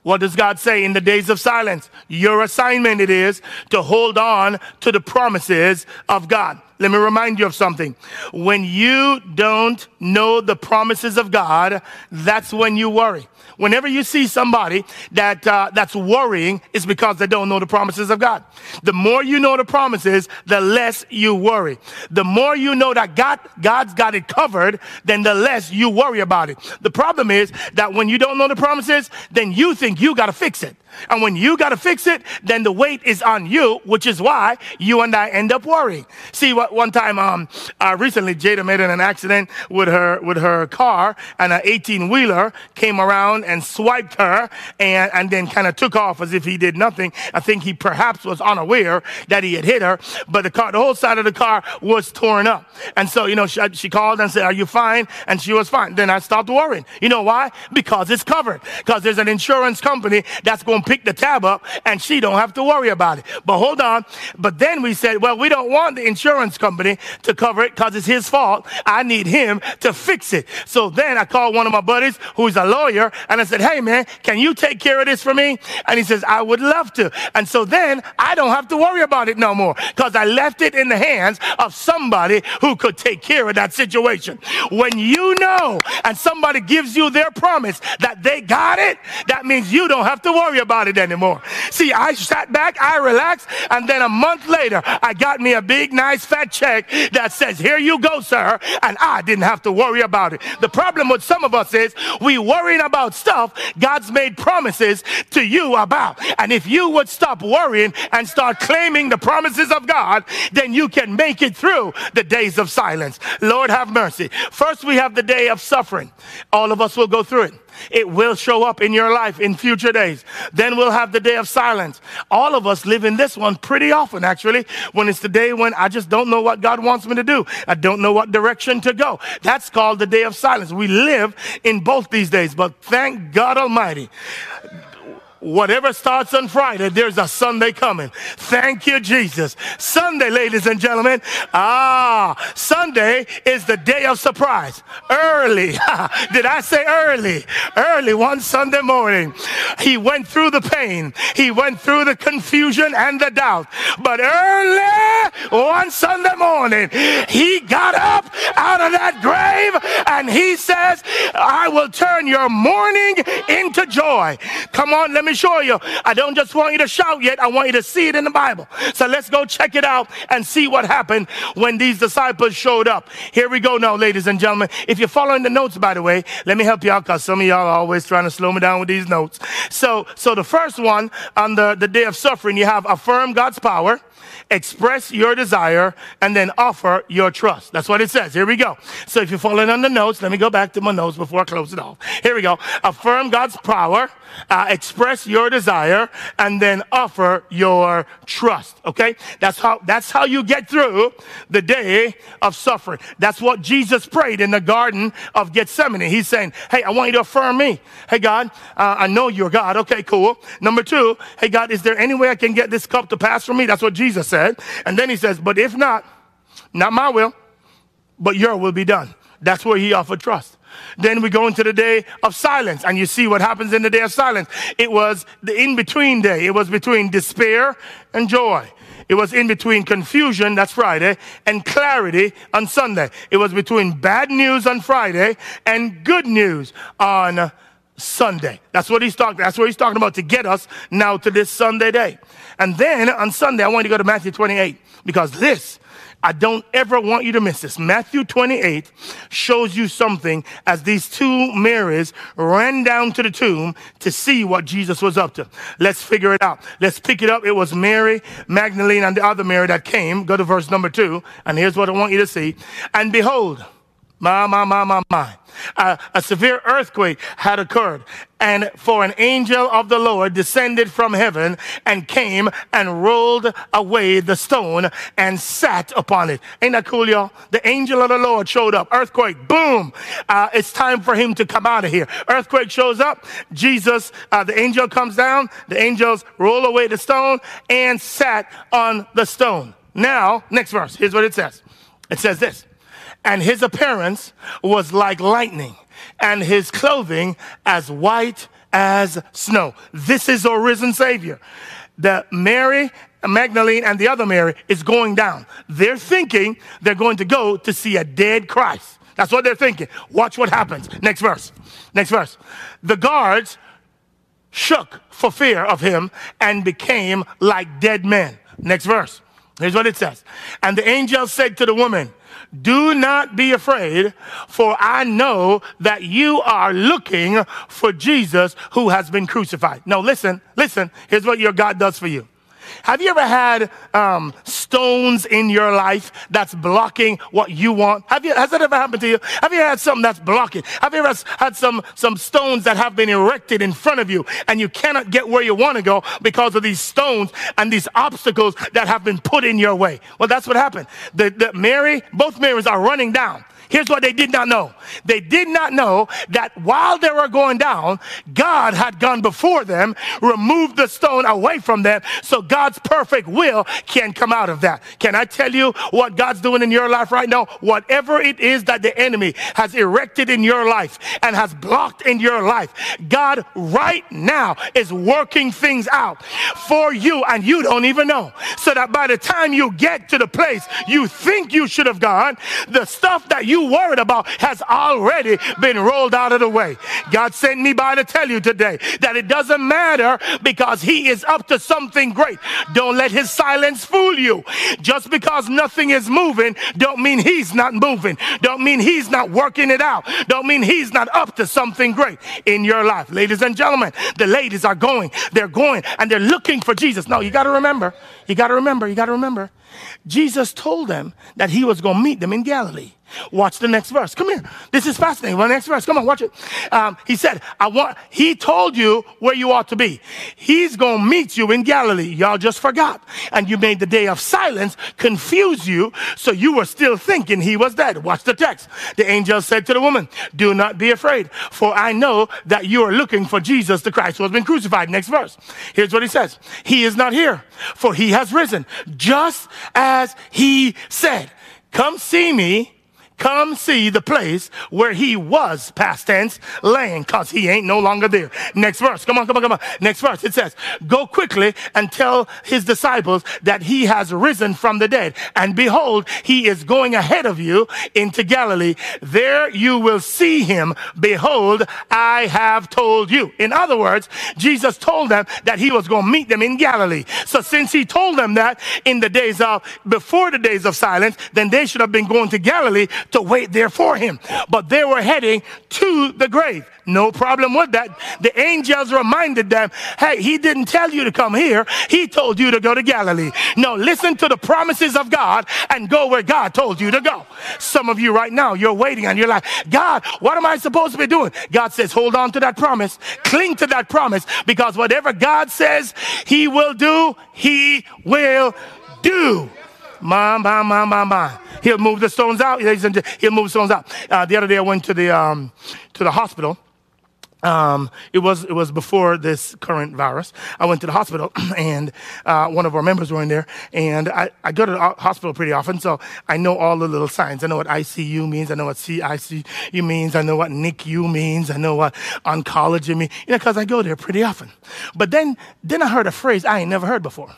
what does God say in the days of silence? Your assignment it is to hold on to the promises of God. Let me remind you of something. When you don't know the promises of God, that's when you worry. Whenever you see somebody that uh, that's worrying, it's because they don't know the promises of God. The more you know the promises, the less you worry. The more you know that God God's got it covered, then the less you worry about it. The problem is that when you don't know the promises, then you think you got to fix it. And when you got to fix it, then the weight is on you, which is why you and I end up worrying. See, what one time, um, uh, recently, Jada made an accident with her with her car, and an 18 wheeler came around and swiped her, and and then kind of took off as if he did nothing. I think he perhaps was unaware that he had hit her, but the car, the whole side of the car was torn up. And so, you know, she, she called and said, "Are you fine?" And she was fine. Then I stopped worrying. You know why? Because it's covered. Because there's an insurance company that's going pick the tab up and she don't have to worry about it. But hold on. But then we said, well, we don't want the insurance company to cover it because it's his fault. I need him to fix it. So then I called one of my buddies who's a lawyer and I said, hey man, can you take care of this for me? And he says, I would love to. And so then I don't have to worry about it no more because I left it in the hands of somebody who could take care of that situation. When you know and somebody gives you their promise that they got it, that means you don't have to worry about about it anymore. See, I sat back, I relaxed, and then a month later, I got me a big, nice, fat check that says, Here you go, sir. And I didn't have to worry about it. The problem with some of us is we worrying about stuff God's made promises to you about. And if you would stop worrying and start claiming the promises of God, then you can make it through the days of silence. Lord have mercy. First, we have the day of suffering. All of us will go through it. It will show up in your life in future days. Then we'll have the day of silence. All of us live in this one pretty often, actually, when it's the day when I just don't know what God wants me to do. I don't know what direction to go. That's called the day of silence. We live in both these days, but thank God Almighty Whatever starts on Friday, there's a Sunday coming. Thank you, Jesus. Sunday, ladies and gentlemen. Ah, Sunday is the day of surprise. Early. [laughs] Did I say early? Early one Sunday morning. He went through the pain. He went through the confusion and the doubt. But early one Sunday morning, he got up out of that grave and he says, I will turn your mourning into joy. Come on, let me me show you. I don't just want you to shout yet. I want you to see it in the Bible. So let's go check it out and see what happened when these disciples showed up. Here we go now, ladies and gentlemen. If you're following the notes, by the way, let me help you out because some of y'all are always trying to slow me down with these notes. So, so the first one on the, the day of suffering, you have affirm God's power express your desire, and then offer your trust. That's what it says. Here we go. So if you're following on the notes, let me go back to my notes before I close it off. Here we go. Affirm God's power, uh, express your desire, and then offer your trust. Okay? That's how, that's how you get through the day of suffering. That's what Jesus prayed in the Garden of Gethsemane. He's saying, Hey, I want you to affirm me. Hey, God, uh, I know you're God. Okay, cool. Number two, hey, God, is there any way I can get this cup to pass from me? That's what Jesus said. And then he says, But if not, not my will, but your will be done. That's where he offered trust. Then we go into the day of silence, and you see what happens in the day of silence. It was the in between day, it was between despair and joy. It was in between confusion, that's Friday, and clarity on Sunday. It was between bad news on Friday and good news on Sunday. That's what he's talking. That's what he's talking about to get us now to this Sunday day. And then on Sunday, I want you to go to Matthew 28 because this I don't ever want you to miss this. Matthew 28 shows you something as these two Marys ran down to the tomb to see what Jesus was up to. Let's figure it out. Let's pick it up. It was Mary, Magdalene, and the other Mary that came. Go to verse number two. And here's what I want you to see. And behold, my, my, my, my, my. Uh, a severe earthquake had occurred, and for an angel of the Lord descended from heaven and came and rolled away the stone and sat upon it. Ain't that cool, y'all? The angel of the Lord showed up. Earthquake, boom. Uh, it's time for him to come out of here. Earthquake shows up. Jesus, uh, the angel comes down. The angels roll away the stone and sat on the stone. Now, next verse. Here's what it says. It says this and his appearance was like lightning, and his clothing as white as snow. This is our risen Savior. The Mary Magdalene and the other Mary is going down. They're thinking they're going to go to see a dead Christ. That's what they're thinking. Watch what happens. Next verse. Next verse. The guards shook for fear of him and became like dead men. Next verse. Here's what it says. And the angel said to the woman, do not be afraid, for I know that you are looking for Jesus who has been crucified. No, listen, listen. Here's what your God does for you. Have you ever had um, stones in your life that's blocking what you want? Have you, has that ever happened to you? Have you had something that's blocking? Have you ever had some, some stones that have been erected in front of you and you cannot get where you want to go because of these stones and these obstacles that have been put in your way? Well, that's what happened. The, the Mary, both Marys are running down. Here's what they did not know. They did not know that while they were going down, God had gone before them, removed the stone away from them, so God's perfect will can come out of that. Can I tell you what God's doing in your life right now? Whatever it is that the enemy has erected in your life and has blocked in your life, God right now is working things out for you and you don't even know. So that by the time you get to the place you think you should have gone, the stuff that you you worried about has already been rolled out of the way. God sent me by to tell you today that it doesn't matter because He is up to something great. Don't let His silence fool you. Just because nothing is moving, don't mean He's not moving. Don't mean He's not working it out. Don't mean He's not up to something great in your life. Ladies and gentlemen, the ladies are going, they're going, and they're looking for Jesus. No, you got to remember, you got to remember, you got to remember. Jesus told them that He was going to meet them in Galilee. Watch the next verse. Come here. This is fascinating. Well, next verse. Come on, watch it. Um, he said, I want, he told you where you ought to be. He's going to meet you in Galilee. Y'all just forgot. And you made the day of silence confuse you. So you were still thinking he was dead. Watch the text. The angel said to the woman, do not be afraid, for I know that you are looking for Jesus the Christ who has been crucified. Next verse. Here's what he says. He is not here, for he has risen, just as he said. Come see me come see the place where he was, past tense, laying, cause he ain't no longer there. Next verse. Come on, come on, come on. Next verse. It says, go quickly and tell his disciples that he has risen from the dead. And behold, he is going ahead of you into Galilee. There you will see him. Behold, I have told you. In other words, Jesus told them that he was going to meet them in Galilee. So since he told them that in the days of, before the days of silence, then they should have been going to Galilee to wait there for him. But they were heading to the grave. No problem with that. The angels reminded them, hey, he didn't tell you to come here. He told you to go to Galilee. No, listen to the promises of God and go where God told you to go. Some of you right now, you're waiting and you're like, God, what am I supposed to be doing? God says, hold on to that promise. Cling to that promise because whatever God says he will do, he will do. My, my, my, my, my. He'll move the stones out. He'll move stones out. Uh, the other day I went to the, um, to the hospital um, it was it was before this current virus. I went to the hospital, [clears throat] and uh, one of our members were in there. And I, I go to the hospital pretty often, so I know all the little signs. I know what ICU means. I know what CICU means. I know what NICU means. I know what oncology means. You know, because I go there pretty often. But then then I heard a phrase I ain't never heard before.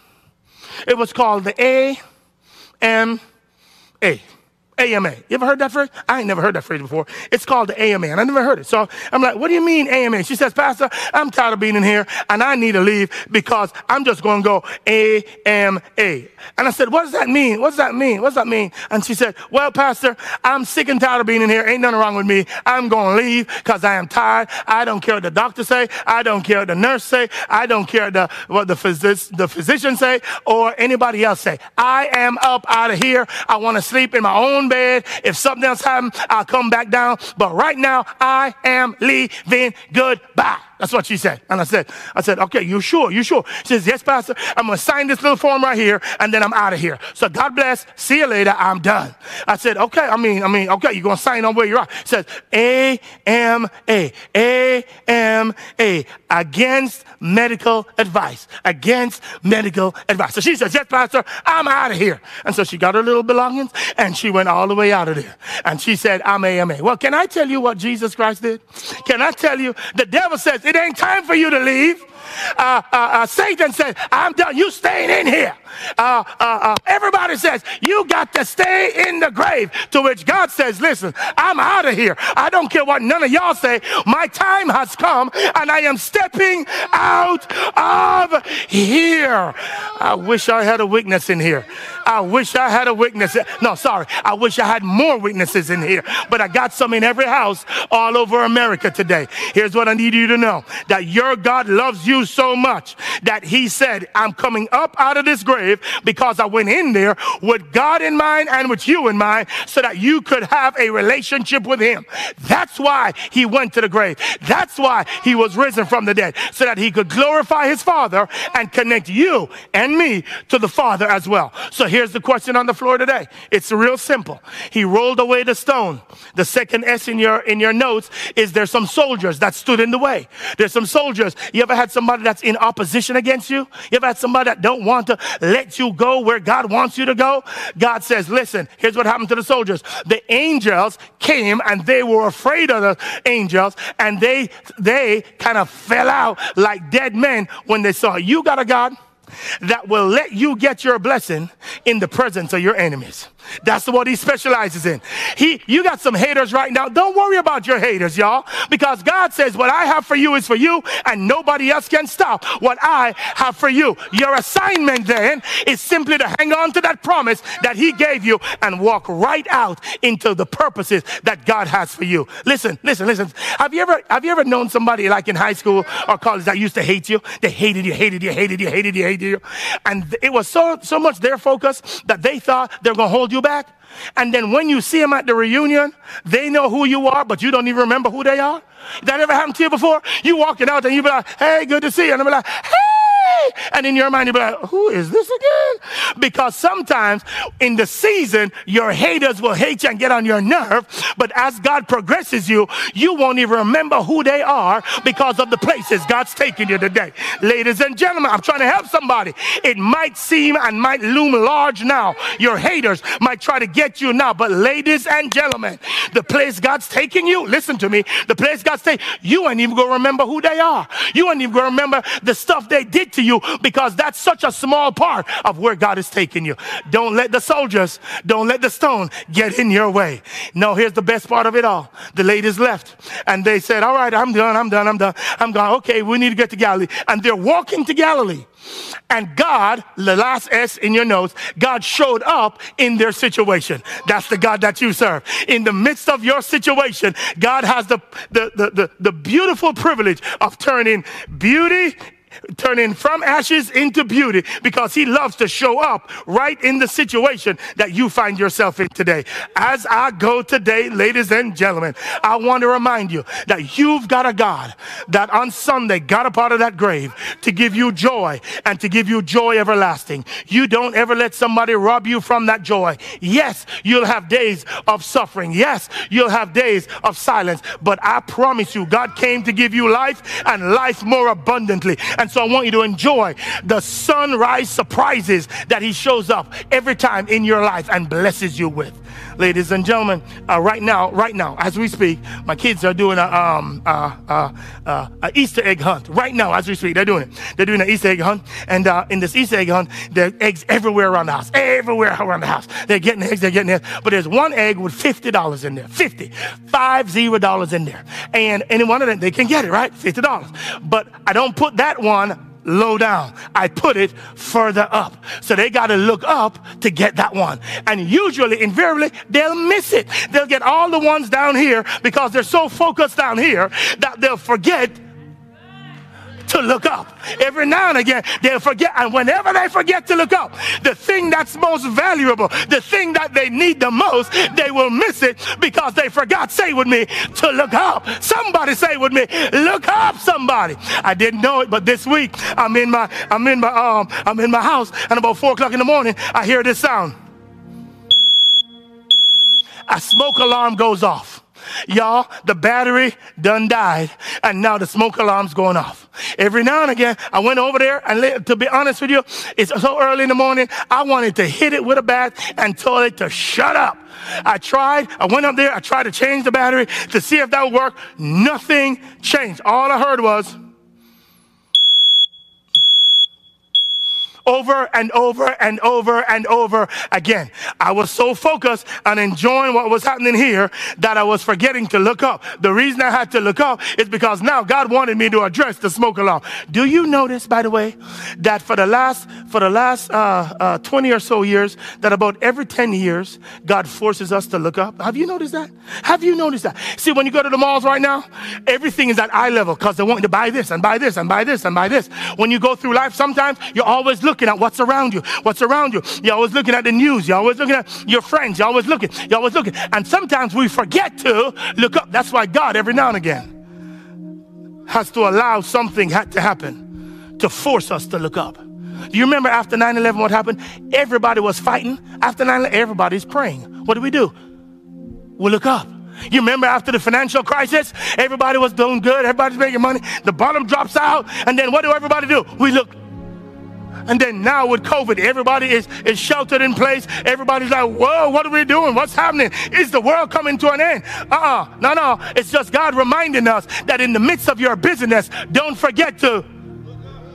It was called the A M A. AMA. You ever heard that phrase? I ain't never heard that phrase before. It's called the AMA, and I never heard it. So I'm like, what do you mean AMA? She says, Pastor, I'm tired of being in here, and I need to leave because I'm just going to go AMA. And I said, what does that mean? What does that mean? What does that mean? And she said, well, Pastor, I'm sick and tired of being in here. Ain't nothing wrong with me. I'm going to leave because I am tired. I don't care what the doctor say. I don't care what the nurse say. I don't care the, what the, phys- the physician say or anybody else say. I am up out of here. I want to sleep in my own bed. If something else happens, I'll come back down. But right now, I am leaving. Goodbye. That's what she said. And I said, I said, okay, you sure? You sure? She says, yes, Pastor. I'm going to sign this little form right here and then I'm out of here. So God bless. See you later. I'm done. I said, okay. I mean, I mean, okay, you're going to sign on where you are. It says A M A. A M A. Against medical advice. Against medical advice. So she says, yes, Pastor, I'm out of here. And so she got her little belongings and she went all the way out of there. And she said, I'm AMA. Well, can I tell you what Jesus Christ did? Can I tell you? The devil says, it ain't time for you to leave. Uh, uh, uh, Satan says, I'm done. You staying in here. Uh, uh, everybody says, you got to stay in the grave. To which God says, listen, I'm out of here. I don't care what none of y'all say. My time has come and I am stepping out of here. I wish I had a witness in here. I wish I had a witness. No, sorry. I wish I had more witnesses in here, but I got some in every house all over America today. Here's what I need you to know that your God loves you so much that he said, I'm coming up out of this grave because I went in there with God in mind and with you in mind so that you could have a relationship with him. That's why he went to the grave. That's why he was risen from the dead so that he could glorify his father and connect you and me to the father as well. So here's the question on the floor today. It's real simple. He rolled away the stone. The second S in your, in your notes is there's some soldiers that stood in the way. There's some soldiers. You ever had somebody that's in opposition against you? You ever had somebody that don't want to let you go where God wants you to go? God says, listen, here's what happened to the soldiers. The angels came and they were afraid of the angels and they, they kind of fell out like dead men when they saw you got a God that will let you get your blessing in the presence of your enemies. That's what he specializes in. He, you got some haters right now. Don't worry about your haters, y'all, because God says what I have for you is for you and nobody else can stop what I have for you. Your assignment then is simply to hang on to that promise that he gave you and walk right out into the purposes that God has for you. Listen, listen, listen. Have you ever, have you ever known somebody like in high school or college that used to hate you? They hated you, hated you, hated you, hated you, hated you. And it was so, so much their focus that they thought they were going to hold you back. And then when you see them at the reunion, they know who you are, but you don't even remember who they are. That ever happened to you before? You walking out and you be like, hey, good to see you. And I'm like, hey. And in your mind, you be like, who is this again? because sometimes in the season, your haters will hate you and get on your nerve. But as God progresses you, you won't even remember who they are because of the places God's taking you today. Ladies and gentlemen, I'm trying to help somebody. It might seem and might loom large now. Your haters might try to get you now. But ladies and gentlemen, the place God's taking you, listen to me, the place God's taking you ain't even gonna remember who they are. You ain't even gonna remember the stuff they did to you because that's such a small part of where God is taking you. Don't let the soldiers, don't let the stone get in your way. No, here's the best part of it all. The ladies left and they said, All right, I'm done, I'm done, I'm done, I'm gone. Okay, we need to get to Galilee. And they're walking to Galilee. And God, the last S in your notes, God showed up in their situation. That's the God that you serve. In the midst of your situation, God has the, the, the, the, the beautiful privilege of turning beauty turning from ashes into beauty because he loves to show up right in the situation that you find yourself in today. As I go today, ladies and gentlemen, I want to remind you that you've got a God that on Sunday got up out of that grave to give you joy and to give you joy everlasting. You don't ever let somebody rob you from that joy. Yes, you'll have days of suffering. Yes, you'll have days of silence, but I promise you, God came to give you life and life more abundantly. And so I want you to enjoy the sunrise surprises that He shows up every time in your life and blesses you with. Ladies and gentlemen, uh, right now, right now, as we speak, my kids are doing a, um, a Easter egg hunt. Right now, as we speak, they're doing it. They're doing an Easter egg hunt, and uh, in this Easter egg hunt, there are eggs everywhere around the house, everywhere around the house. They're getting eggs, they're getting eggs, but there's one egg with fifty dollars in there, fifty, five zero dollars in there, and any one of them they can get it right, fifty dollars. But I don't put that one low down. I put it further up. So they got to look up to get that one. And usually, invariably, they'll miss it. They'll get all the ones down here because they're so focused down here that they'll forget to look up. Every now and again, they'll forget. And whenever they forget to look up, the thing that's most valuable, the thing that they need the most, they will miss it because they forgot, say with me, to look up. Somebody say with me, look up somebody. I didn't know it, but this week I'm in my, I'm in my, um, I'm in my house and about four o'clock in the morning, I hear this sound. A smoke alarm goes off. Y'all, the battery done died, and now the smoke alarm's going off. Every now and again, I went over there, and to be honest with you, it's so early in the morning, I wanted to hit it with a bat and tell it to shut up. I tried, I went up there, I tried to change the battery to see if that would work. Nothing changed. All I heard was, over and over and over and over again. I was so focused on enjoying what was happening here that I was forgetting to look up. The reason I had to look up is because now God wanted me to address the smoke alarm. Do you notice, by the way, that for the last for the last uh, uh, 20 or so years, that about every 10 years, God forces us to look up? Have you noticed that? Have you noticed that? See, when you go to the malls right now, everything is at eye level because they want you to buy this and buy this and buy this and buy this. When you go through life, sometimes you're always looking looking at what's around you, what's around you. You're always looking at the news. You're always looking at your friends. You're always looking. You're always looking. And sometimes we forget to look up. That's why God, every now and again, has to allow something to happen to force us to look up. Do you remember after 9 11 what happened? Everybody was fighting. After 9 11, everybody's praying. What do we do? We look up. You remember after the financial crisis, everybody was doing good, everybody's making money, the bottom drops out, and then what do everybody do? We look and then now with COVID, everybody is, is sheltered in place. Everybody's like, whoa, what are we doing? What's happening? Is the world coming to an end? Uh-uh. No, no. It's just God reminding us that in the midst of your business, don't forget to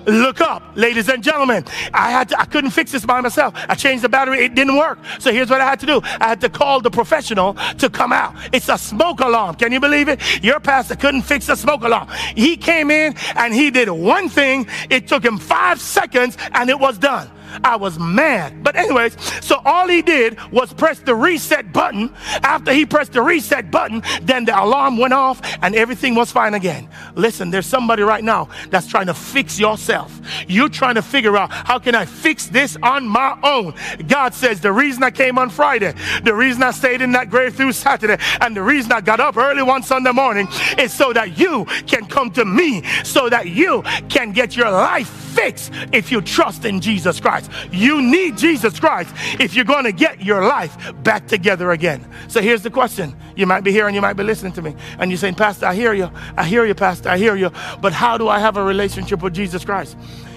look up ladies and gentlemen. I had to, i couldn't fix this by myself. I changed the battery. It didn't work. So here's what i had to do. I had to call the professional to come out. It's a smoke alarm. Can you believe it? Your pastor couldn't fix the smoke alarm. He came in and he did one thing. It took him five seconds and it was done I was mad. But, anyways, so all he did was press the reset button. After he pressed the reset button, then the alarm went off and everything was fine again. Listen, there's somebody right now that's trying to fix yourself. You're trying to figure out how can I fix this on my own. God says the reason I came on Friday, the reason I stayed in that grave through Saturday, and the reason I got up early one Sunday morning is so that you can come to me, so that you can get your life fixed if you trust in Jesus Christ. You need Jesus Christ if you're going to get your life back together again. So here's the question. You might be here and you might be listening to me. And you're saying, Pastor, I hear you. I hear you, Pastor. I hear you. But how do I have a relationship with Jesus Christ?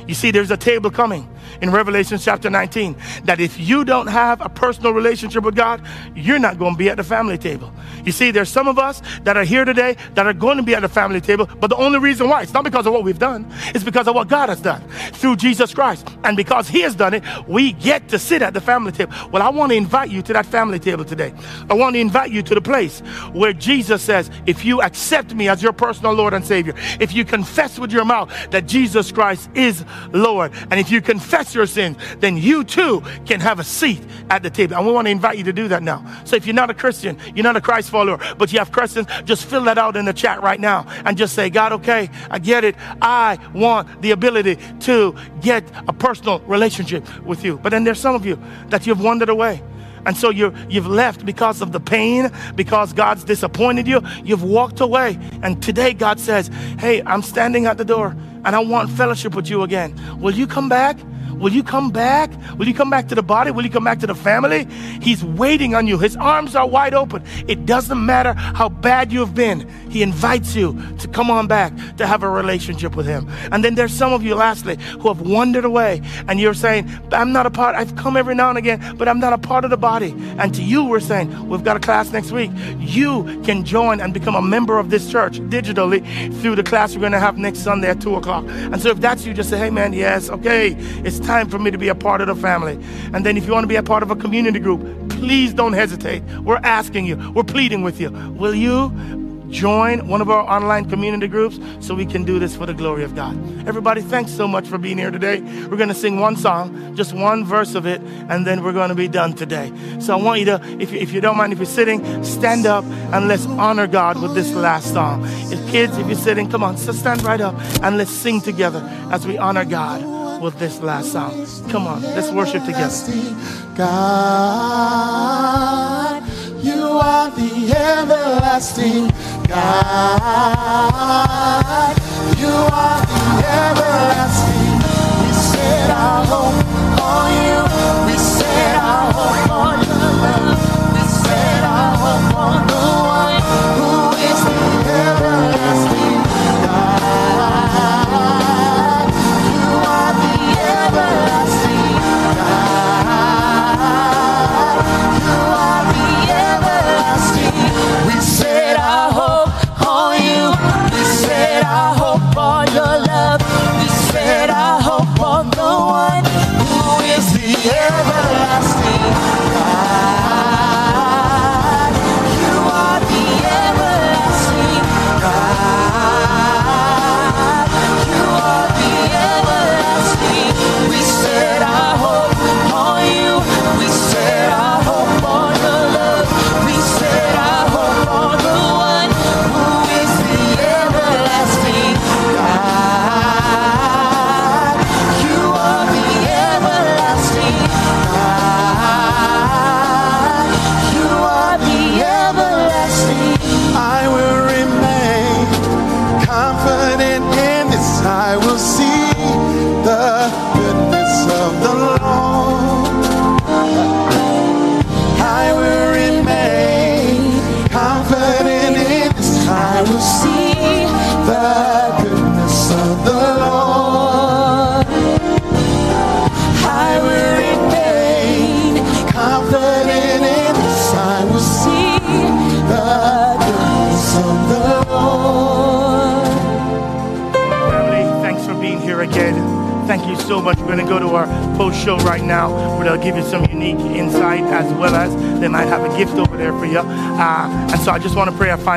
You see, there's a table coming in Revelation chapter 19 that if you don't have a personal relationship with God, you're not going to be at the family table. You see, there's some of us that are here today that are going to be at the family table, but the only reason why, it's not because of what we've done, it's because of what God has done through Jesus Christ. And because He has done it, we get to sit at the family table. Well, I want to invite you to that family table today. I want to invite you to the place where Jesus says, if you accept me as your personal Lord and Savior, if you confess with your mouth that Jesus Christ is Lord, and if you confess your sins, then you too can have a seat at the table. And we want to invite you to do that now. So if you're not a Christian, you're not a Christ follower, but you have questions, just fill that out in the chat right now and just say, God, okay, I get it. I want the ability to get a personal relationship with you. But then there's some of you that you've wandered away. And so you you've left because of the pain, because God's disappointed you. You've walked away. And today God says, Hey, I'm standing at the door and I want fellowship with you again. Will you come back? Will you come back? Will you come back to the body? Will you come back to the family? He's waiting on you. His arms are wide open. It doesn't matter how bad you've been. He invites you to come on back to have a relationship with him. And then there's some of you, lastly, who have wandered away and you're saying, I'm not a part, I've come every now and again, but I'm not a part of the body. And to you, we're saying, we've got a class next week. You can join and become a member of this church digitally through the class we're going to have next Sunday at 2 o'clock. And so if that's you, just say, hey man, yes, okay, it's time for me to be a part of the family. And then if you want to be a part of a community group, please don't hesitate. We're asking you, we're pleading with you. Will you join one of our online community groups so we can do this for the glory of God. Everybody, thanks so much for being here today. We're going to sing one song, just one verse of it, and then we're going to be done today. So I want you to, if you, if you don't mind, if you're sitting, stand up and let's honor God with this last song. If kids, if you're sitting, come on, so stand right up and let's sing together as we honor God with this last song. Come on, let's worship together.
God, you are the everlasting God. You are the everlasting. We set our hope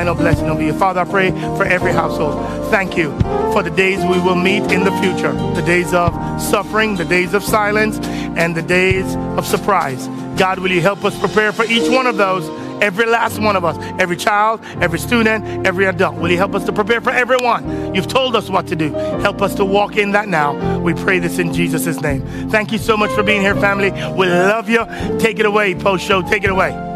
final blessing over you. Father, I pray for every household. Thank you for the days we will meet in the future the days of suffering, the days of silence, and the days of surprise. God, will you help us prepare for each one of those? Every last one of us, every child, every student, every adult. Will you help us to prepare for everyone? You've told us what to do. Help us to walk in that now. We pray this in Jesus' name. Thank you so much for being here, family. We love you. Take it away, post show. Take it away.